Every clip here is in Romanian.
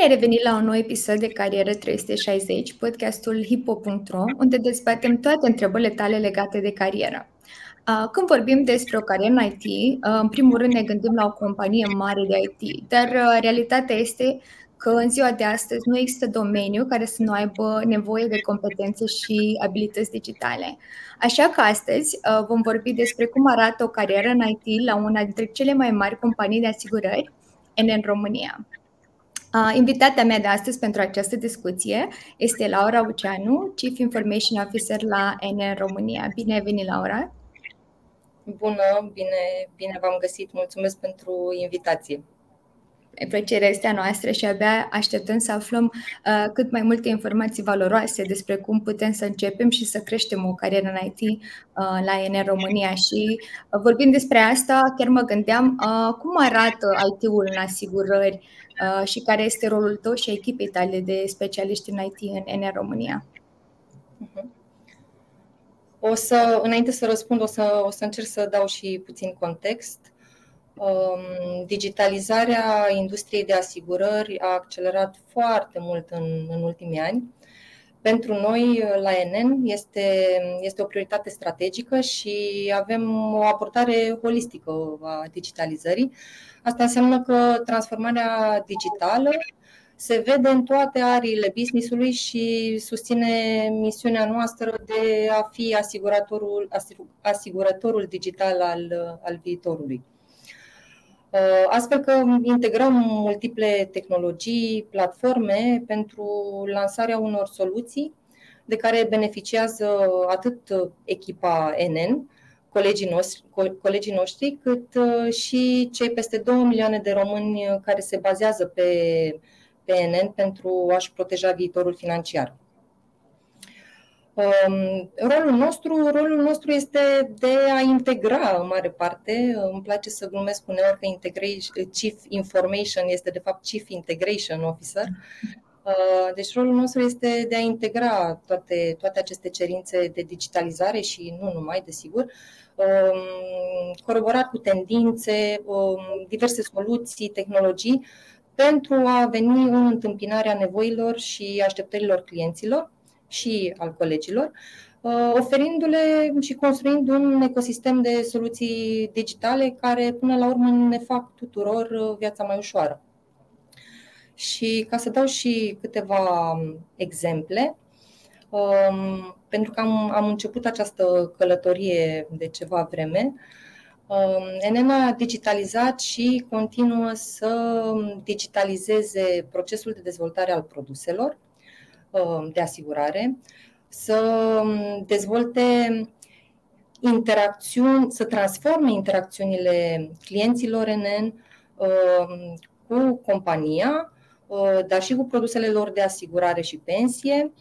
Bine ai revenit la un nou episod de Carieră 360, podcastul hipo.ro, unde dezbatem toate întrebările tale legate de carieră. Când vorbim despre o carieră în IT, în primul rând ne gândim la o companie mare de IT, dar realitatea este că în ziua de astăzi nu există domeniu care să nu aibă nevoie de competențe și abilități digitale. Așa că astăzi vom vorbi despre cum arată o carieră în IT la una dintre cele mai mari companii de asigurări, în România. Invitatea mea de astăzi pentru această discuție este Laura Uceanu, Chief Information Officer la NN România. Bine ai venit, Laura! Bună, bine, bine v-am găsit. Mulțumesc pentru invitație. Plăcerea este a noastră și abia așteptăm să aflăm uh, cât mai multe informații valoroase despre cum putem să începem și să creștem o carieră în IT uh, la EN România. Și uh, vorbind despre asta, chiar mă gândeam uh, cum arată IT-ul în asigurări uh, și care este rolul tău și echipei tale de specialiști în IT în EN România. Uh-huh. O să, înainte să răspund, o să, o să încerc să dau și puțin context. Um, digitalizarea industriei de asigurări a accelerat foarte mult în, în ultimii ani. Pentru noi, la NN, este, este o prioritate strategică și avem o abordare holistică a digitalizării. Asta înseamnă că transformarea digitală se vede în toate ariile businessului și susține misiunea noastră de a fi asiguratorul, asigurătorul digital al, al viitorului. Uh, astfel că integrăm multiple tehnologii, platforme pentru lansarea unor soluții de care beneficiază atât echipa NN, colegii noștri, colegii noștri cât uh, și cei peste 2 milioane de români care se bazează pe, pe NN pentru a-și proteja viitorul financiar. Um, rolul nostru, rolul nostru este de a integra în mare parte. Îmi place să glumesc uneori că Chief Information este de fapt Chief Integration Officer. Uh, deci rolul nostru este de a integra toate, toate aceste cerințe de digitalizare și nu numai, desigur, um, coroborat cu tendințe, um, diverse soluții, tehnologii, pentru a veni în întâmpinarea nevoilor și așteptărilor clienților și al colegilor, uh, oferindu-le și construind un ecosistem de soluții digitale care până la urmă ne fac tuturor uh, viața mai ușoară. Și ca să dau și câteva um, exemple, um, pentru că am, am început această călătorie de ceva vreme, NN um, a digitalizat și continuă să digitalizeze procesul de dezvoltare al produselor, Um, de asigurare, să um, dezvolte interacțiuni, să transforme interacțiunile clienților NN um, cu compania, uh, dar și cu produsele lor de asigurare și pensie,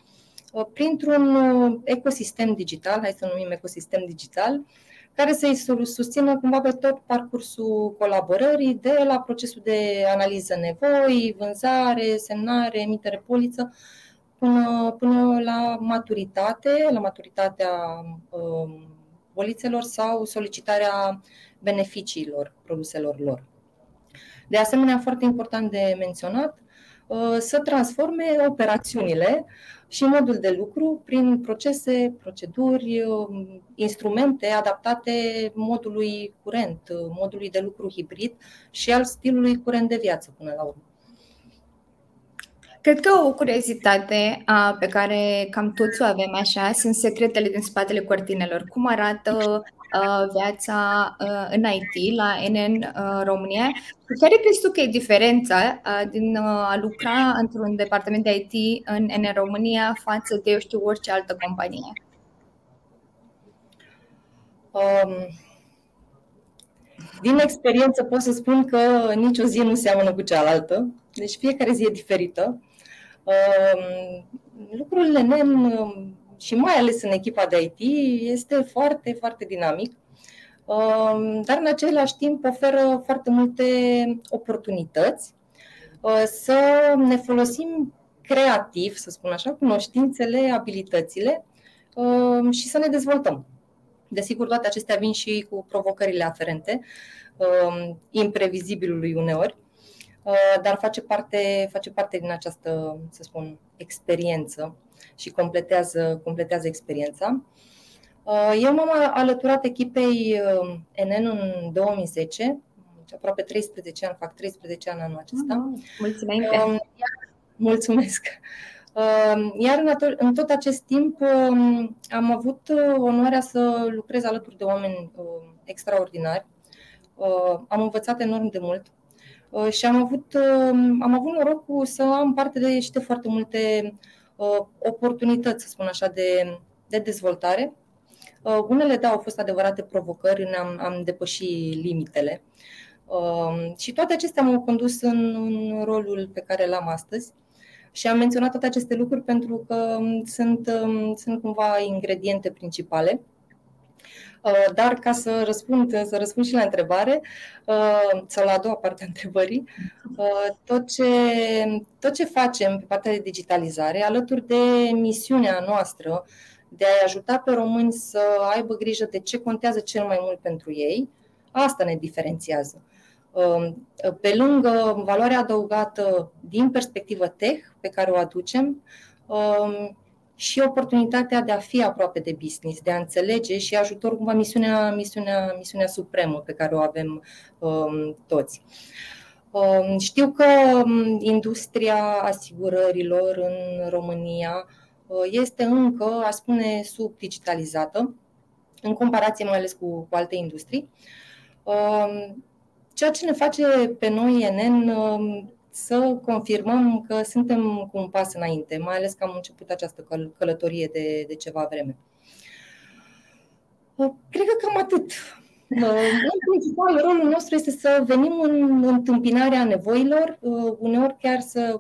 uh, printr-un uh, ecosistem digital, hai să numim ecosistem digital, care să-i susțină cumva pe tot parcursul colaborării, de la procesul de analiză nevoi, vânzare, semnare, emitere poliță, până, până la maturitate, la maturitatea um, polițelor sau solicitarea beneficiilor produselor lor. De asemenea, foarte important de menționat, uh, să transforme operațiunile și modul de lucru prin procese, proceduri, um, instrumente adaptate modului curent, modului de lucru hibrid și al stilului curent de viață până la urmă. Cred că o curiozitate a, pe care cam toți o avem așa sunt secretele din spatele cortinelor. Cum arată a, viața a, în IT la NN a, România și care crezi tu că e diferența a, din a lucra într-un departament de IT în NN România față de, eu știu, orice altă companie? Um, din experiență pot să spun că nicio zi nu seamănă cu cealaltă, deci fiecare zi e diferită. Ehm, lucrurile NEM și mai ales în echipa de IT este foarte, foarte dinamic, ehm, dar în același timp oferă foarte multe oportunități. Eh, să ne folosim creativ, să spun așa, cunoștințele, abilitățile ehm, și să ne dezvoltăm. Desigur, toate acestea vin și cu provocările aferente, imprevizibilului uneori, dar face parte, face parte din această, să spun, experiență și completează, completează experiența. Eu m-am alăturat echipei NN în 2010, deci aproape 13 ani, fac 13 ani anul acesta. Mulțumesc! Mulțumesc! Iar în tot acest timp am avut onoarea să lucrez alături de oameni extraordinari. Am învățat enorm de mult și am avut, am avut norocul să am parte de niște foarte multe oportunități, să spun așa, de, de dezvoltare. Unele, da, au fost adevărate provocări, am, am depășit limitele. Și toate acestea m-au condus în, în rolul pe care l-am astăzi. Și am menționat toate aceste lucruri pentru că um, sunt, um, sunt cumva ingrediente principale. Uh, dar ca să răspund, să răspund și la întrebare, uh, sau la a doua parte a întrebării, uh, tot ce, tot ce facem pe partea de digitalizare, alături de misiunea noastră de a ajuta pe români să aibă grijă de ce contează cel mai mult pentru ei, asta ne diferențiază. Um, pe lângă valoarea adăugată din perspectivă tech pe care o aducem, um, și oportunitatea de a fi aproape de business, de a înțelege și ajutor cumva misiunea, misiunea, misiunea supremă pe care o avem um, toți. Um, știu că industria asigurărilor în România uh, este încă, a spune, subdigitalizată, în comparație mai ales cu, cu alte industrii. Um, ceea ce ne face pe noi, ENN, um, să confirmăm că suntem cu un pas înainte, mai ales că am început această călătorie de, de ceva vreme. Uh, cred că cam atât. Uh, în principal, rolul nostru este să venim în întâmpinarea nevoilor, uh, uneori chiar să,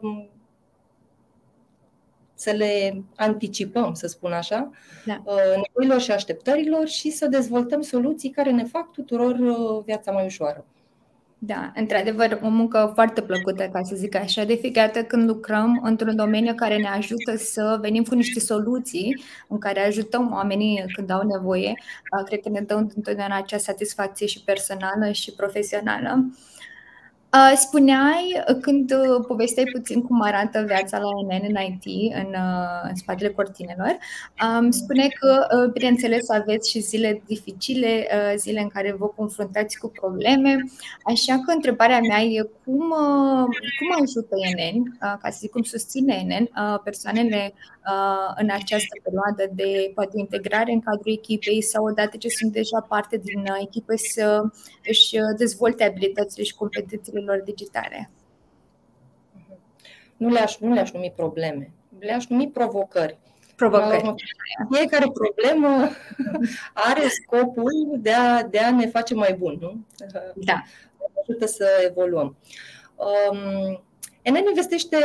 să le anticipăm, să spun așa, da. nevoilor și așteptărilor și să dezvoltăm soluții care ne fac tuturor viața mai ușoară. Da, într-adevăr, o muncă foarte plăcută, ca să zic așa, de fiecare dată când lucrăm într-un domeniu care ne ajută să venim cu niște soluții în care ajutăm oamenii când au nevoie, cred că ne dă întotdeauna acea satisfacție și personală și profesională. Uh, spuneai, uh, când uh, povesteai puțin cum arată viața la NN în IT, în, în spatele cortinelor, um, spune că, bineînțeles, aveți și zile dificile, zile în care vă confruntați cu probleme, așa că întrebarea mea e cum, cum ajută NN, ca să zic cum susține NN, persoanele în această perioadă de poate integrare în cadrul echipei sau odată ce sunt deja parte din echipă să își dezvolte abilitățile și competențele lor digitale? Nu le-aș, nu le-aș numi probleme, le-aș numi provocări. Provocări. Fiecare problemă are scopul de a, de a ne face mai bun, nu? Da. Ajută să evoluăm. Um, NN investește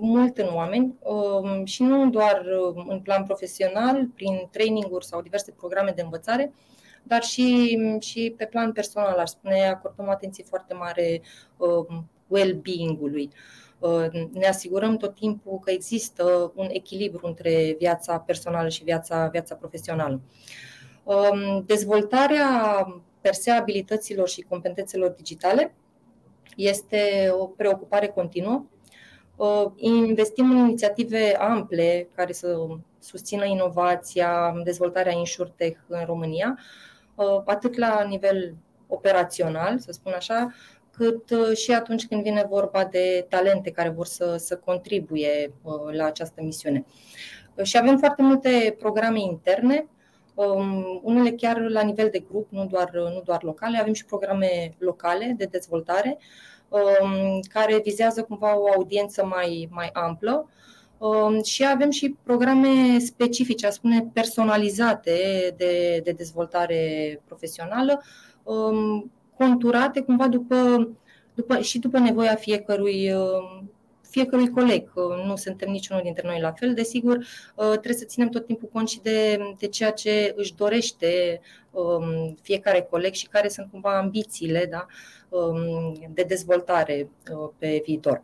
mult în oameni um, și nu doar um, în plan profesional, prin training-uri sau diverse programe de învățare, dar și, și pe plan personal, aș spune, acordăm atenție foarte mare um, well-being-ului. Uh, ne asigurăm tot timpul că există un echilibru între viața personală și viața, viața profesională. Dezvoltarea per se abilităților și competențelor digitale este o preocupare continuă. Uh, investim în inițiative ample care să susțină inovația, dezvoltarea InsurTech în România, uh, atât la nivel operațional, să spun așa, cât uh, și atunci când vine vorba de talente care vor să, să contribuie la această misiune. Și avem foarte multe programe interne, um, unele chiar la nivel de grup, nu doar, nu doar locale, avem și programe locale de dezvoltare um, care vizează cumva o audiență mai, mai amplă. Um, și avem și programe specifice, a spune personalizate de, de dezvoltare profesională, conturate cumva după, după, și după nevoia fiecărui fiecărui coleg. Nu suntem niciunul dintre noi la fel. Desigur, uh, trebuie să ținem tot timpul cont și de, de ceea ce își dorește um, fiecare coleg și care sunt cumva ambițiile da, um, de dezvoltare uh, pe viitor.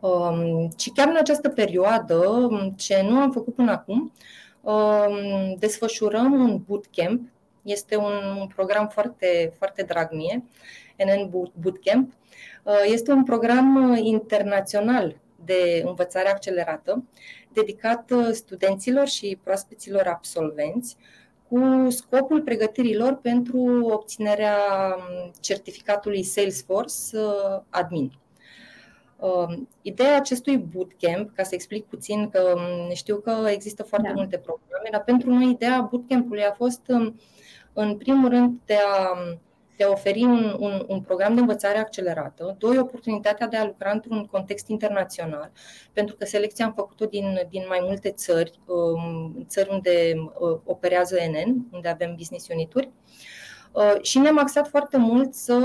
Um, și chiar în această perioadă, ce nu am făcut până acum, desfășurăm un bootcamp. Este un, un program foarte, foarte drag mie NN Bootcamp. Este un program internațional de învățare accelerată dedicat studenților și proaspeților absolvenți cu scopul pregătirii lor pentru obținerea certificatului Salesforce Admin. Um, ideea acestui bootcamp, ca să explic puțin, că um, știu că există foarte da. multe programe, dar pentru noi ideea bootcampului a fost, um, în primul rând, de a, de a oferi un, un, un program de învățare accelerată, doi, oportunitatea de a lucra într-un context internațional, pentru că selecția am făcut-o din, din mai multe țări, țări unde uh, operează NN, unde avem business unituri, uh, și ne-am axat foarte mult să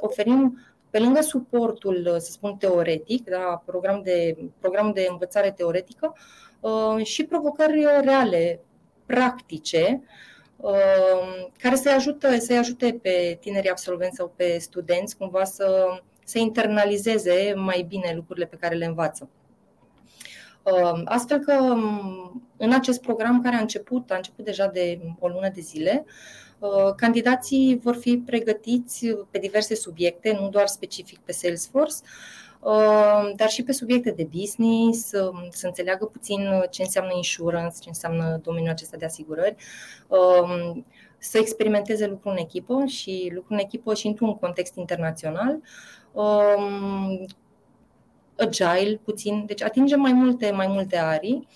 oferim pe lângă suportul, să spun, teoretic, da, program de, program de învățare teoretică, uh, și provocări reale, practice, uh, care să-i ajute, să ajute pe tinerii absolvenți sau pe studenți cumva să, să internalizeze mai bine lucrurile pe care le învață. Uh, astfel că um, în acest program care a început, a început deja de o lună de zile, Uh, candidații vor fi pregătiți pe diverse subiecte, nu doar specific pe Salesforce, uh, dar și pe subiecte de business, um, să înțeleagă puțin ce înseamnă insurance, ce înseamnă domeniul acesta de asigurări, um, să experimenteze lucrul în echipă și lucrul în echipă și într-un context internațional, um, agile puțin, deci atingem mai multe, mai multe arii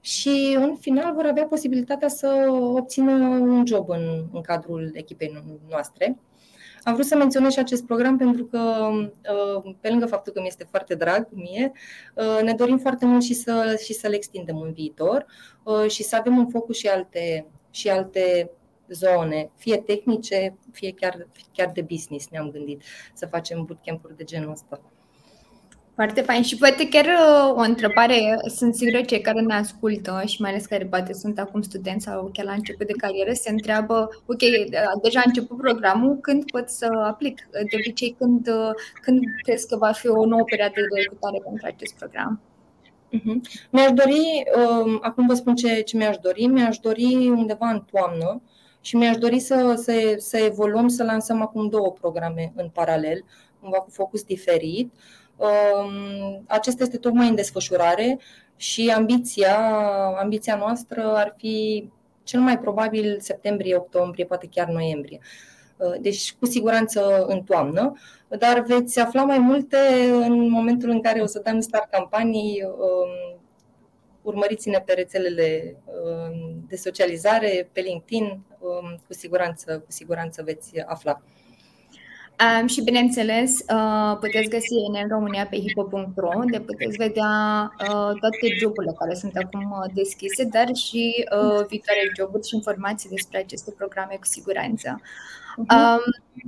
și în final vor avea posibilitatea să obțină un job în, în cadrul echipei noastre. Am vrut să menționez și acest program pentru că, uh, pe lângă faptul că mi este foarte drag mie, uh, ne dorim foarte mult și, să, și să le extindem în viitor uh, și să avem în focus și alte, și alte zone, fie tehnice, fie chiar, chiar de business, ne-am gândit să facem bootcamp-uri de genul ăsta. Foarte fain și poate chiar uh, o întrebare, sunt sigură cei care ne ascultă și mai ales care poate sunt acum studenți sau chiar la început de carieră se întreabă, ok, uh, deja a început programul, când pot să aplic? De obicei, când, uh, când crezi că va fi o nouă perioadă de recrutare pentru acest program? Uh-huh. Mi-aș dori, um, acum vă spun ce, ce mi-aș dori, mi-aș dori undeva în toamnă și mi-aș dori să, să, să evoluăm, să lansăm acum două programe în paralel, cumva cu focus diferit. Uh, Um, acesta este tocmai în desfășurare și ambiția, ambiția noastră ar fi cel mai probabil septembrie, octombrie, poate chiar noiembrie. Uh, deci, cu siguranță în toamnă, dar veți afla mai multe în momentul în care o să dăm start campanii. Um, urmăriți-ne pe rețelele um, de socializare, pe LinkedIn, cu siguranță, cu siguranță veți afla. Um, și bineînțeles, uh, puteți găsi în România pe hipo.ro, unde puteți vedea uh, toate joburile care sunt acum uh, deschise, dar și uh, viitoare joburi și informații despre aceste programe cu siguranță. Uh-huh. Um,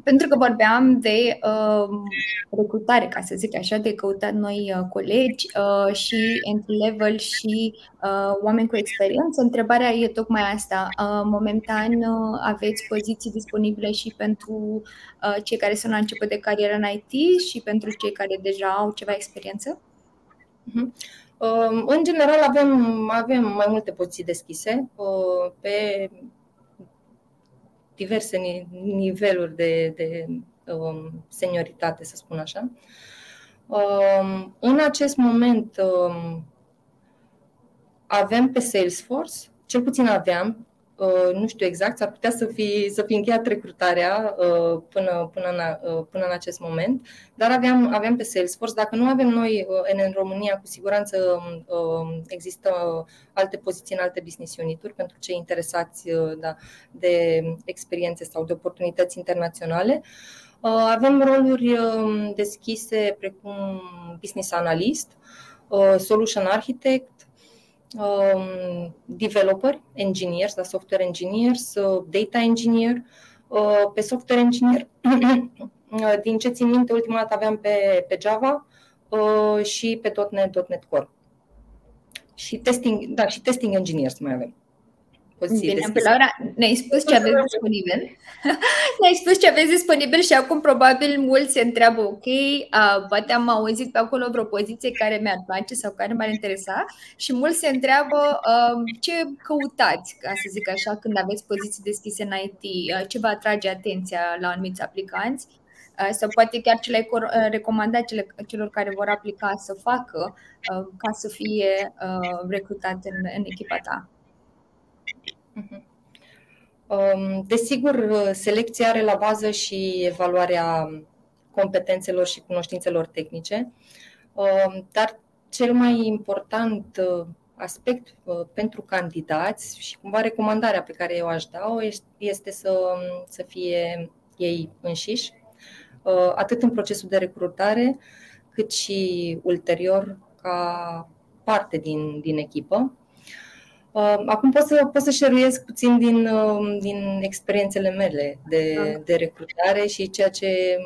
pentru că vorbeam de uh, recrutare, ca să zic așa, de căutat noi uh, colegi uh, și entry level și uh, oameni cu experiență. Întrebarea e tocmai asta. Uh, momentan uh, aveți poziții disponibile și pentru uh, cei care sunt la început de carieră în IT și pentru cei care deja au ceva experiență? Uh-huh. În general avem, avem mai multe poziții deschise uh, pe diverse niveluri de, de um, senioritate, să spun așa. Um, în acest moment um, avem pe Salesforce, cel puțin aveam, Uh, nu știu exact, s-ar putea să fi, să fi încheiat recrutarea uh, până, până, în, uh, până în acest moment, dar aveam, aveam pe Salesforce. Dacă nu avem noi în, în România, cu siguranță um, există alte poziții în alte business unituri pentru cei interesați da, de experiențe sau de oportunități internaționale. Avem roluri um, deschise precum business analyst, solution architect, um, developer, engineers, da, software engineers, uh, data engineer. Uh, pe software engineer, uh, din ce țin minte, ultima dată aveam pe, pe Java uh, și pe .NET, .NET Core. Și testing, da, și testing engineers mai avem poziții Bine, deschise. Laura, ne-ai spus ce aveți disponibil. ne-ai spus ce aveți disponibil și acum probabil mulți se întreabă, ok, uh, poate am auzit pe acolo vreo poziție care mi-ar place sau care m-ar interesa și mulți se întreabă uh, ce căutați, ca să zic așa, când aveți poziții deschise în IT, uh, ce vă atrage atenția la anumiți aplicanți sau poate chiar ce le-ai recomandat celor care vor aplica să facă ca să fie recrutat în, în echipa ta? Mhm. Um, desigur, selecția are la bază și evaluarea competențelor și cunoștințelor tehnice, um, dar cel mai important uh, aspect uh, pentru candidați și cumva recomandarea pe care eu aș da-o este să, să fie ei înșiși, uh, atât în procesul de recrutare, cât și ulterior ca parte din, din echipă. Acum pot să, pot să șeruiesc puțin din, din experiențele mele de, da. de recrutare și ceea ce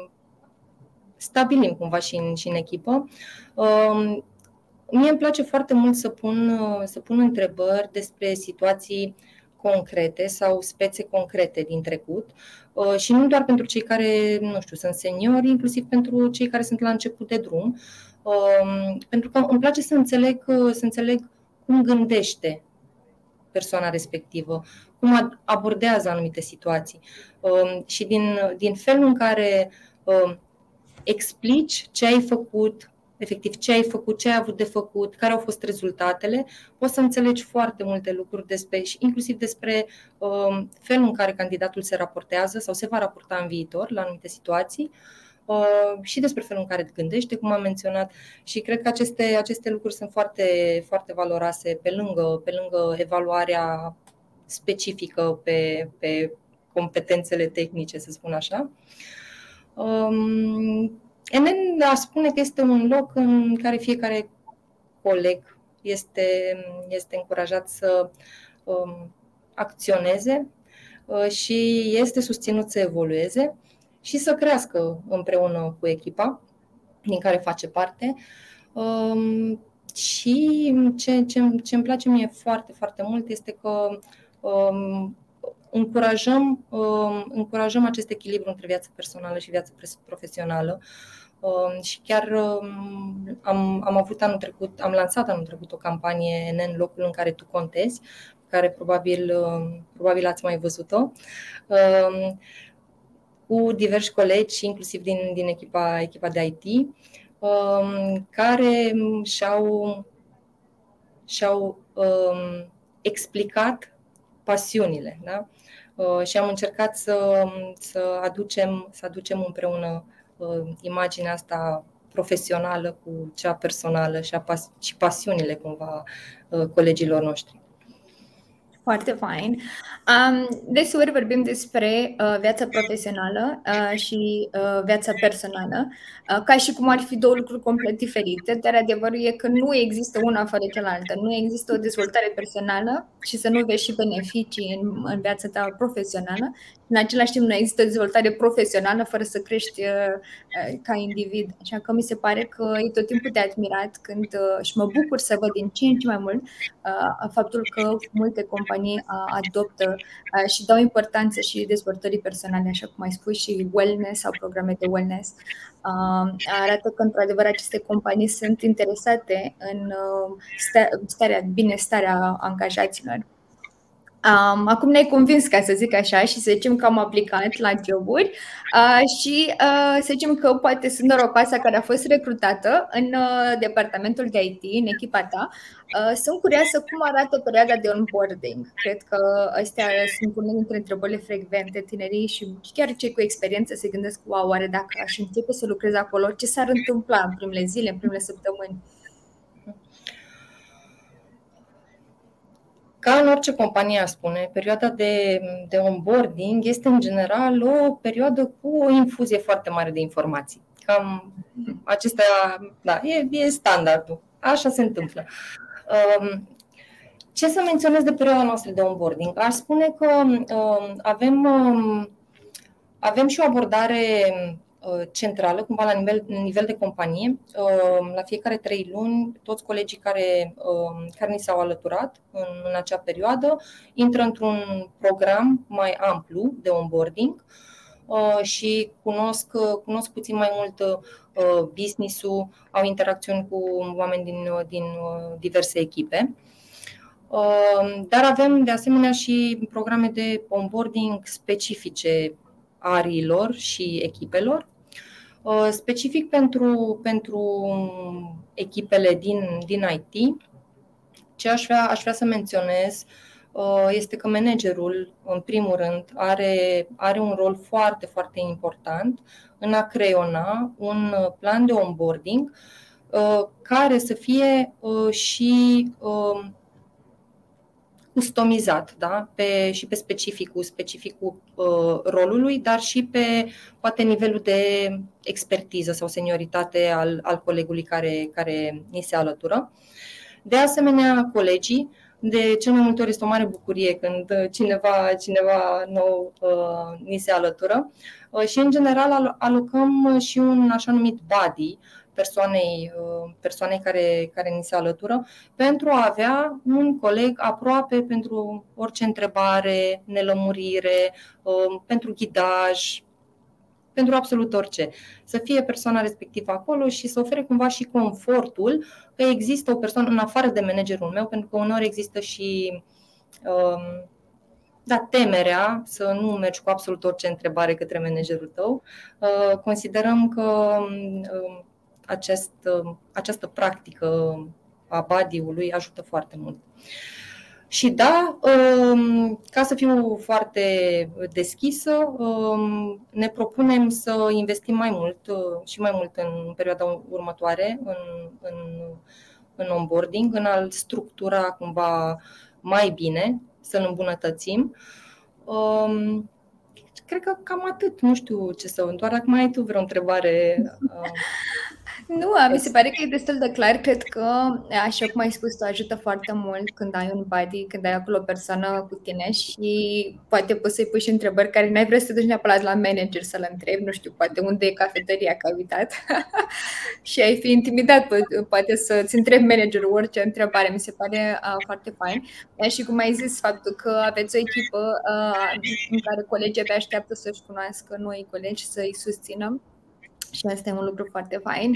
stabilim cumva și în, și în echipă. Mie îmi place foarte mult să pun, să pun întrebări despre situații concrete sau spețe concrete din trecut uh, și nu doar pentru cei care, nu știu, sunt seniori, inclusiv pentru cei care sunt la început de drum, um, pentru că îmi place să înțeleg, să înțeleg cum gândește persoana respectivă, cum abordează anumite situații. Um, și din, din felul în care um, explici ce ai făcut, efectiv ce ai făcut, ce ai avut de făcut, care au fost rezultatele, poți să înțelegi foarte multe lucruri despre, și inclusiv despre um, felul în care candidatul se raportează sau se va raporta în viitor la anumite situații. uh, și despre felul în care gândește, cum am menționat. Și cred că aceste, aceste lucruri sunt foarte, foarte valoroase pe lângă, pe lângă evaluarea specifică pe, pe competențele tehnice, să spun așa. Um, Enen a spune că este un loc în care fiecare coleg este, este încurajat să um, acționeze uh, și este susținut să evolueze și să crească împreună cu echipa din care face parte. Um, și ce, ce, ce îmi place mie foarte, foarte mult este că um, încurajăm, um, încurajăm acest echilibru între viața personală și viața profesională. Um, și chiar um, am, am avut anul trecut, am lansat anul trecut o campanie în locul în care tu contezi, care probabil, probabil ați mai văzut-o, cu diversi colegi, inclusiv din, din echipa, echipa de IT, care și-au, și-au explicat pasiunile. Da? Uh, și am încercat să, să, aducem, să aducem împreună uh, imaginea asta profesională cu cea personală și, a, și pasiunile cumva uh, colegilor noștri. Foarte fain. Um, desigur vorbim despre uh, viața profesională uh, și uh, viața personală, uh, ca și cum ar fi două lucruri complet diferite, dar adevărul e că nu există una fără cealaltă. Nu există o dezvoltare personală și să nu vezi și beneficii în, în viața ta profesională. În același timp, nu există dezvoltare profesională fără să crești uh, uh, ca individ. Așa că mi se pare că e tot timpul de admirat când uh, și mă bucur să văd din ce în ce mai mult uh, faptul că multe companii companii adoptă și dau importanță și dezvoltării personale, așa cum ai spus, și wellness sau programe de wellness. Arată că, într-adevăr, aceste companii sunt interesate în starea, binestarea angajaților. Um, acum ne-ai convins, ca să zic așa, și să zicem că am aplicat la joburi uh, și uh, să zicem că poate sunt norocoasa care a fost recrutată în uh, departamentul de IT, în echipa ta. Uh, sunt curioasă cum arată perioada de onboarding. Cred că astea sunt unele dintre întrebările frecvente. Tinerii și chiar cei cu experiență se gândesc, wow, oare dacă aș începe să lucrez acolo, ce s-ar întâmpla în primele zile, în primele săptămâni? Ca în orice companie, a spune, perioada de, de onboarding este în general o perioadă cu o infuzie foarte mare de informații. Cam acestea, da, e, e standardul. Așa se întâmplă. Um, ce să menționez de perioada noastră de onboarding? Aș spune că um, avem, um, avem și o abordare Uh, centrală, cumva la nivel, nivel de companie. Uh, la fiecare trei luni, toți colegii care, uh, care ni s-au alăturat în, în acea perioadă intră într-un program mai amplu de onboarding și cunosc, cunosc puțin mai mult business-ul, au interacțiuni cu oameni din, din diverse echipe. Dar avem de asemenea și programe de onboarding specifice ariilor și echipelor Specific pentru, pentru echipele din, din IT, ce aș vrea, aș vrea să menționez este că managerul, în primul rând, are, are un rol foarte, foarte important în a creiona un plan de onboarding care să fie și customizat da? pe, și pe specificul, specificul uh, rolului, dar și pe poate nivelul de expertiză sau senioritate al, al colegului care, care ni se alătură. De asemenea, colegii, de cel mai multe ori este o mare bucurie când cineva, cineva nou uh, ni se alătură uh, și, în general, alocăm și un așa numit body, persoanei, uh, persoanei care, care ni se alătură, pentru a avea un coleg aproape pentru orice întrebare, nelămurire, uh, pentru ghidaj, pentru absolut orice. Să fie persoana respectivă acolo și să ofere cumva și confortul că există o persoană în afară de managerul meu, pentru că uneori există și um, da, temerea să nu mergi cu absolut orice întrebare către managerul tău. Uh, considerăm că um, acest, această practică a badiului ajută foarte mult. Și da, um, ca să fiu foarte deschisă, um, ne propunem să investim mai mult uh, și mai mult în perioada următoare în, în, în onboarding, în a-l structura cumva mai bine, să-l îmbunătățim. Um, cred că cam atât, nu știu ce să... Doar dacă mai ai tu vreo întrebare... Nu, mi se pare că e destul de clar. Cred că, așa cum ai spus, tu ajută foarte mult când ai un buddy, când ai acolo o persoană cu tine și poate poți să-i pui și întrebări care n-ai vrea să te duci neapărat la manager să-l întrebi, nu știu, poate unde e cafeteria, că ai uitat și ai fi intimidat, poate să-ți întrebi managerul orice întrebare. Mi se pare uh, foarte fain. Și cum ai zis, faptul că aveți o echipă uh, în care colegii abia așteaptă să-și cunoască noi colegi, să-i susțină și asta e un lucru foarte fain.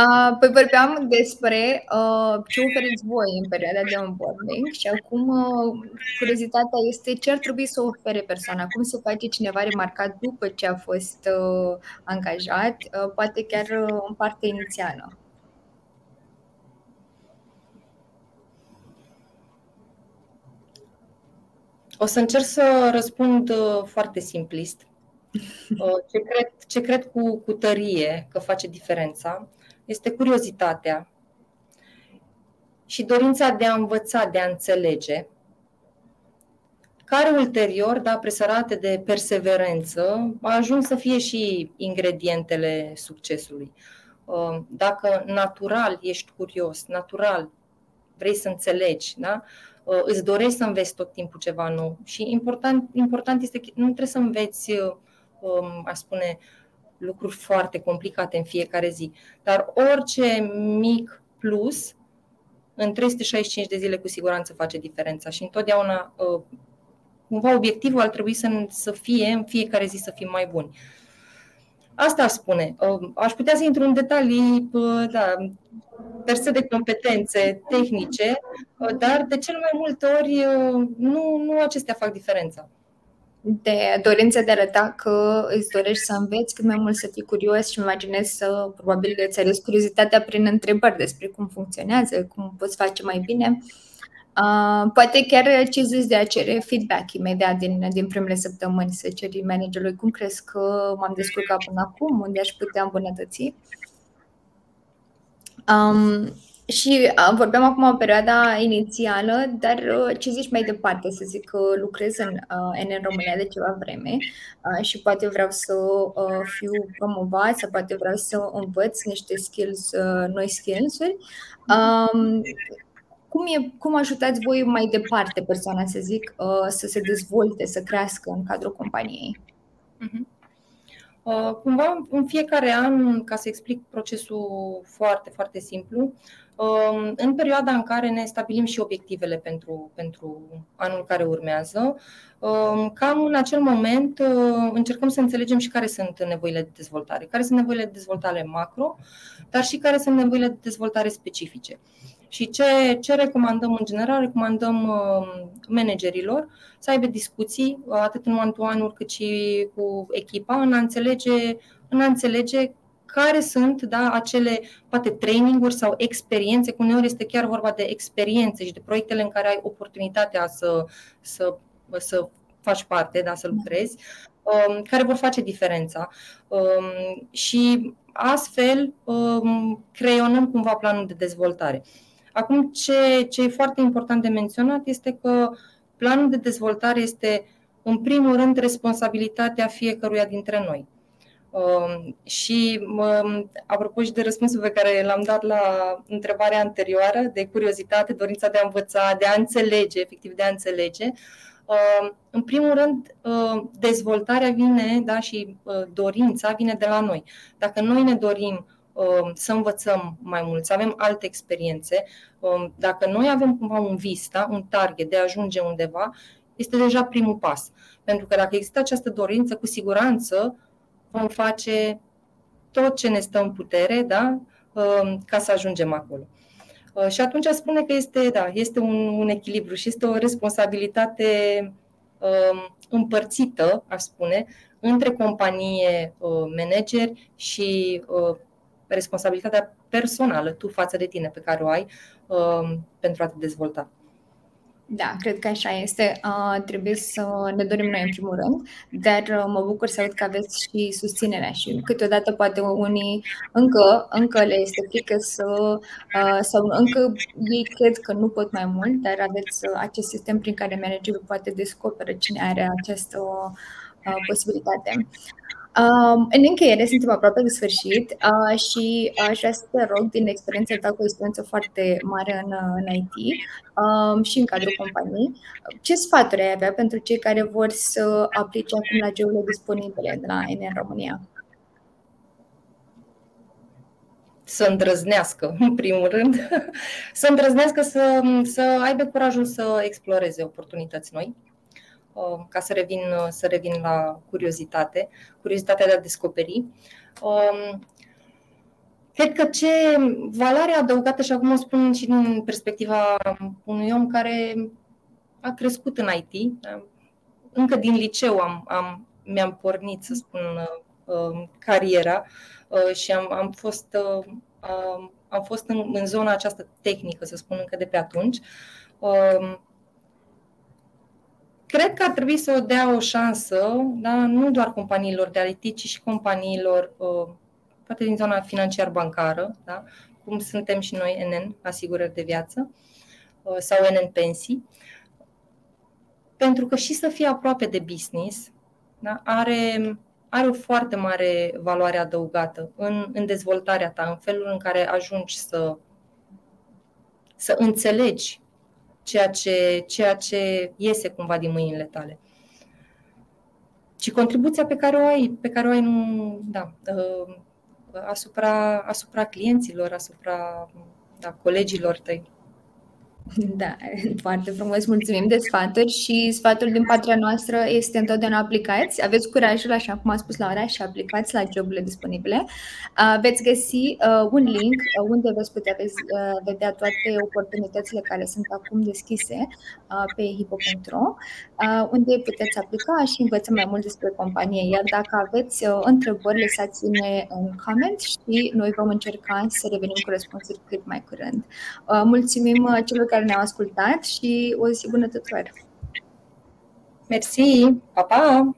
Uh, păi vorbeam despre uh, ce oferiți voi în perioada de onboarding și acum uh, curiozitatea este ce ar trebui să ofere persoana, cum se face cineva remarcat după ce a fost uh, angajat, uh, poate chiar uh, în partea inițială. O să încerc să răspund uh, foarte simplist. Uh, ce cred, ce cred cu, cu tărie că face diferența este curiozitatea și dorința de a învăța, de a înțelege, care ulterior, da, presărate de perseverență, ajuns să fie și ingredientele succesului. Uh, dacă natural ești curios, natural vrei să înțelegi, da? Uh, îți dorești să înveți tot timpul ceva nou și important, important este că nu trebuie să înveți Um, aș spune, lucruri foarte complicate în fiecare zi. Dar orice mic plus în 365 de zile cu siguranță face diferența și întotdeauna uh, cumva obiectivul ar trebui să, să fie în fiecare zi să fim mai buni. Asta aș spune. Uh, aș putea să intru în detalii, uh, da, perse de competențe tehnice, dar de cel mai multe ori nu, nu acestea fac diferența de dorință de a arăta că îți dorești să înveți cât mai mult să fii curios și imaginez să probabil îți arăți curiozitatea prin întrebări despre cum funcționează, cum poți face mai bine. Uh, poate chiar ce zici de a cere feedback imediat din, din primele săptămâni, să ceri managerului cum crezi că m-am descurcat până acum, unde aș putea îmbunătăți. Um, și vorbeam acum o perioada inițială, dar uh, ce zici mai departe? Să zic că lucrez în, uh, în România de ceva vreme uh, și poate vreau să fiu promovat sau poate vreau să învăț niște skills, noi skills-uri. Um, cum, e, cum ajutați voi mai departe persoana, să zic, să se dezvolte, să crească în cadrul companiei? Uh-huh. Cumva, în fiecare an, ca să explic procesul foarte, foarte simplu, Um, în perioada în care ne stabilim și obiectivele pentru, pentru anul care urmează, um, cam în acel moment uh, încercăm să înțelegem și care sunt nevoile de dezvoltare, care sunt nevoile de dezvoltare macro, dar și care sunt nevoile de dezvoltare specifice. Și ce, ce recomandăm în general? Recomandăm uh, managerilor să aibă discuții, uh, atât în one-to-one cât și cu echipa, în a înțelege, în a înțelege care sunt da, acele, poate, traininguri sau experiențe, cu uneori este chiar vorba de experiențe și de proiectele în care ai oportunitatea să, să, să faci parte, da, să lucrezi, um, care vor face diferența. Um, și astfel um, creionăm cumva planul de dezvoltare. Acum, ce, ce e foarte important de menționat este că planul de dezvoltare este, în primul rând, responsabilitatea fiecăruia dintre noi. Um, și um, apropo și de răspunsul pe care l-am dat la întrebarea anterioară, de curiozitate, dorința de a învăța, de a înțelege, efectiv de a înțelege, um, în primul rând, dezvoltarea vine da, și uh, dorința vine de la noi. Dacă noi ne dorim să învățăm mai mult, să avem alte experiențe, dacă noi avem cumva un vis, da, un target de a ajunge undeva, este deja primul pas. Pentru că dacă există această dorință, cu siguranță vom face tot ce ne stă în putere da? Um, ca să ajungem acolo. Uh, și atunci spune că este, da, este un, un echilibru și este o responsabilitate um, împărțită, aș spune, între companie, uh, manageri și uh, responsabilitatea personală, tu față de tine, pe care o ai um, pentru a te dezvolta. Da, cred că așa este. Uh, trebuie să ne dorim noi în primul rând, dar uh, mă bucur să aud că aveți și susținerea și câteodată poate unii încă, încă le este frică să, uh, sau încă ei cred că nu pot mai mult, dar aveți uh, acest sistem prin care managerul poate descoperă cine are această uh, posibilitate. Um, în încheiere, suntem aproape de sfârșit uh, și aș vrea să te rog, din experiența ta cu o experiență foarte mare în, în IT um, și în cadrul companiei, ce sfaturi ai avea pentru cei care vor să aplice acum la geurile disponibile de la în România? să îndrăznească, în primul rând, să îndrăznească să, să aibă curajul să exploreze oportunități noi, Uh, ca să revin, uh, să revin la curiozitate, curiozitatea de a descoperi. Um, cred că ce valoare adăugată, și acum o spun și din perspectiva unui om care a crescut în IT, da, încă din liceu am, am, mi-am pornit, să spun, uh, cariera și am, am fost, am fost în, în zona aceasta tehnică, să spun, încă de pe atunci. Um, Cred că ar trebui să o dea o șansă, da? nu doar companiilor de IT, ci și companiilor, uh, poate din zona financiar-bancară, da? cum suntem și noi NN, asigurări de viață, uh, sau NN Pensii, pentru că și să fie aproape de business da? are, are o foarte mare valoare adăugată în, în dezvoltarea ta, în felul în care ajungi să, să înțelegi ceea ce, ceea ce iese cumva din mâinile tale. Și contribuția pe care o ai, pe care o ai nu, da, uh, asupra, asupra clienților, asupra da, colegilor tăi. Da, foarte frumos, mulțumim de sfaturi și sfatul din patria noastră este întotdeauna aplicați. Aveți curajul, așa cum a spus Laura, și aplicați la joburile disponibile. Veți găsi uh, un link uh, unde veți putea uh, vedea toate oportunitățile care sunt acum deschise pe hipo.ro, unde puteți aplica și învăța mai mult despre companie. Iar dacă aveți întrebări, lăsați-ne în comment și noi vom încerca să revenim cu răspunsuri cât mai curând. Mulțumim celor care ne-au ascultat și o zi bună tuturor! Mersi! Pa, pa!